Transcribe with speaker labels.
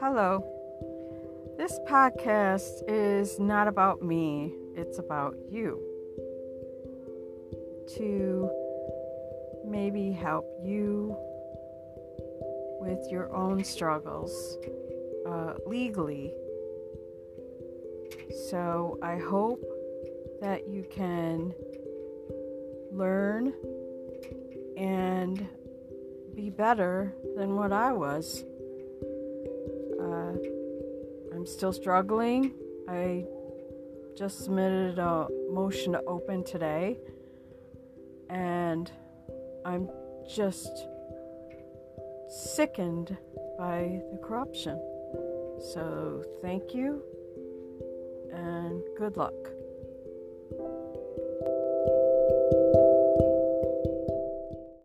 Speaker 1: Hello. This podcast is not about me, it's about you. To maybe help you with your own struggles uh, legally. So I hope that you can learn and be better than what I was. Still struggling. I just submitted a motion to open today, and I'm just sickened by the corruption. So, thank you and good luck.